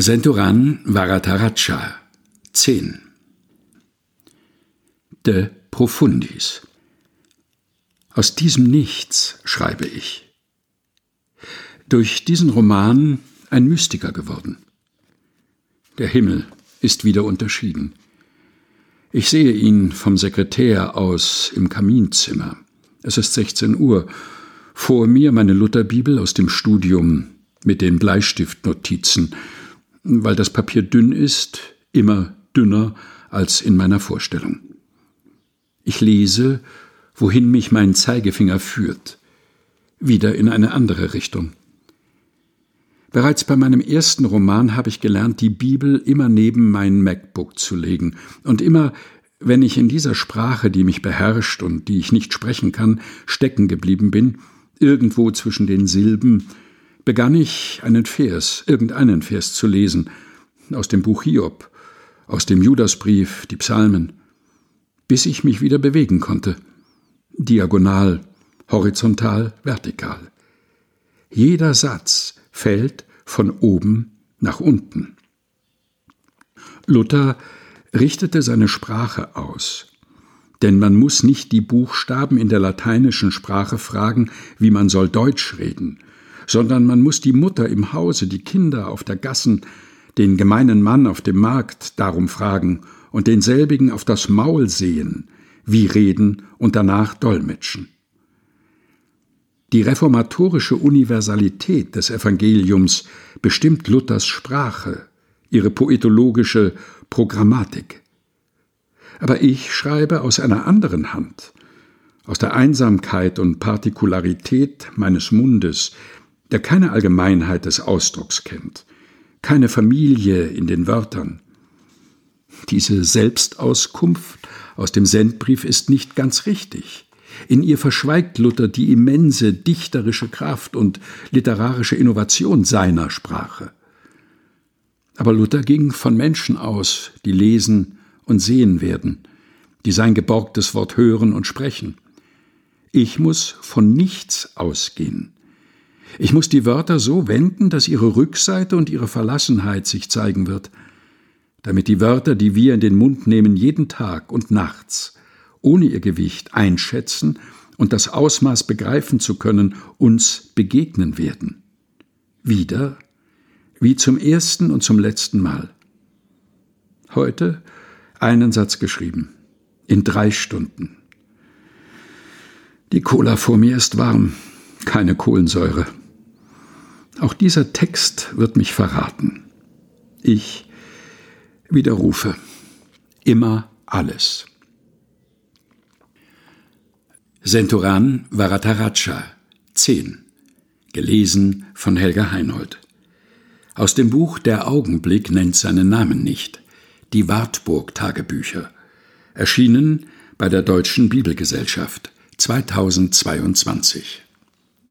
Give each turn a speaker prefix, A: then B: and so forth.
A: Senturan Varataraja 10 De Profundis Aus diesem Nichts schreibe ich. Durch diesen Roman ein Mystiker geworden. Der Himmel ist wieder unterschieden. Ich sehe ihn vom Sekretär aus im Kaminzimmer. Es ist 16 Uhr. Vor mir meine Lutherbibel aus dem Studium mit den Bleistiftnotizen weil das Papier dünn ist, immer dünner als in meiner Vorstellung. Ich lese, wohin mich mein Zeigefinger führt, wieder in eine andere Richtung. Bereits bei meinem ersten Roman habe ich gelernt, die Bibel immer neben mein MacBook zu legen, und immer, wenn ich in dieser Sprache, die mich beherrscht und die ich nicht sprechen kann, stecken geblieben bin, irgendwo zwischen den Silben, begann ich einen Vers, irgendeinen Vers zu lesen, aus dem Buch Hiob, aus dem Judasbrief, die Psalmen, bis ich mich wieder bewegen konnte. Diagonal, horizontal, vertikal. Jeder Satz fällt von oben nach unten. Luther richtete seine Sprache aus, denn man muss nicht die Buchstaben in der lateinischen Sprache fragen, wie man soll Deutsch reden, sondern man muss die Mutter im Hause, die Kinder auf der Gassen, den gemeinen Mann auf dem Markt darum fragen und denselbigen auf das Maul sehen, wie reden und danach dolmetschen. Die reformatorische Universalität des Evangeliums bestimmt Luthers Sprache, ihre poetologische Programmatik. Aber ich schreibe aus einer anderen Hand, aus der Einsamkeit und Partikularität meines Mundes, der keine Allgemeinheit des Ausdrucks kennt, keine Familie in den Wörtern. Diese Selbstauskunft aus dem Sendbrief ist nicht ganz richtig. In ihr verschweigt Luther die immense dichterische Kraft und literarische Innovation seiner Sprache. Aber Luther ging von Menschen aus, die lesen und sehen werden, die sein geborgtes Wort hören und sprechen. Ich muss von nichts ausgehen. Ich muss die Wörter so wenden, dass ihre Rückseite und ihre Verlassenheit sich zeigen wird, damit die Wörter, die wir in den Mund nehmen, jeden Tag und nachts, ohne ihr Gewicht einschätzen und das Ausmaß begreifen zu können, uns begegnen werden. Wieder, wie zum ersten und zum letzten Mal. Heute einen Satz geschrieben, in drei Stunden. Die Cola vor mir ist warm, keine Kohlensäure. Auch dieser Text wird mich verraten. Ich widerrufe immer alles. Senturan Varataraja 10 Gelesen von Helga Heinold Aus dem Buch Der Augenblick nennt seinen Namen nicht. Die Wartburg Tagebücher. Erschienen bei der Deutschen Bibelgesellschaft 2022